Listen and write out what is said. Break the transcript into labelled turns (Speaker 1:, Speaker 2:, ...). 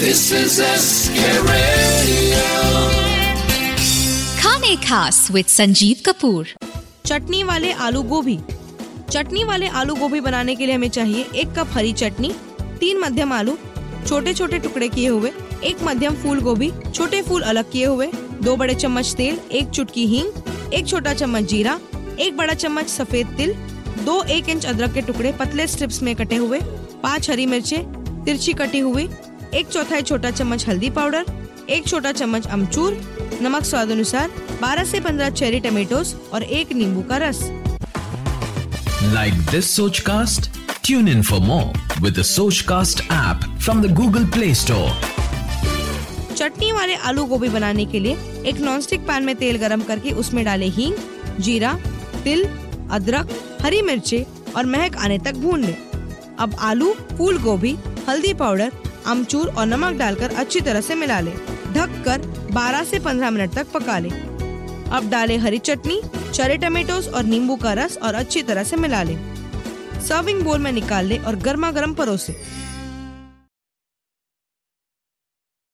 Speaker 1: This is SK Radio.
Speaker 2: खाने खास with Sanjeev Kapoor
Speaker 3: चटनी वाले आलू गोभी चटनी वाले आलू गोभी बनाने के लिए हमें चाहिए एक कप हरी चटनी तीन मध्यम आलू छोटे छोटे टुकड़े किए हुए एक मध्यम फूल गोभी छोटे फूल अलग किए हुए दो बड़े चम्मच तेल एक चुटकी हींग एक छोटा चम्मच जीरा एक बड़ा चम्मच सफ़ेद तिल दो एक इंच अदरक के टुकड़े पतले स्ट्रिप्स में कटे हुए पाँच हरी मिर्चे तिरछी कटी हुई एक चौथाई छोटा चम्मच हल्दी पाउडर एक छोटा चम्मच अमचूर नमक स्वाद अनुसार 12 से 15 चेरी टमेटोस और एक नींबू का रस
Speaker 4: Like this Sochcast? Tune in for more with the Sochcast app from the Google Play Store.
Speaker 3: चटनी वाले आलू गोभी बनाने के लिए एक नॉनस्टिक पैन में तेल गरम करके उसमें डाले हींग जीरा तिल अदरक हरी मिर्चे और महक आने तक भून लें अब आलू फूल गोभी हल्दी पाउडर अमचूर और नमक डालकर अच्छी तरह से मिला लें। ढक कर 12 से 15 मिनट तक पका लें। अब डालें हरी चटनी, चरे टमेटोस और नींबू का रस और अच्छी तरह से मिला लें। सर्विंग बोल में निकाल लें और गर्मा गर्म परोसे।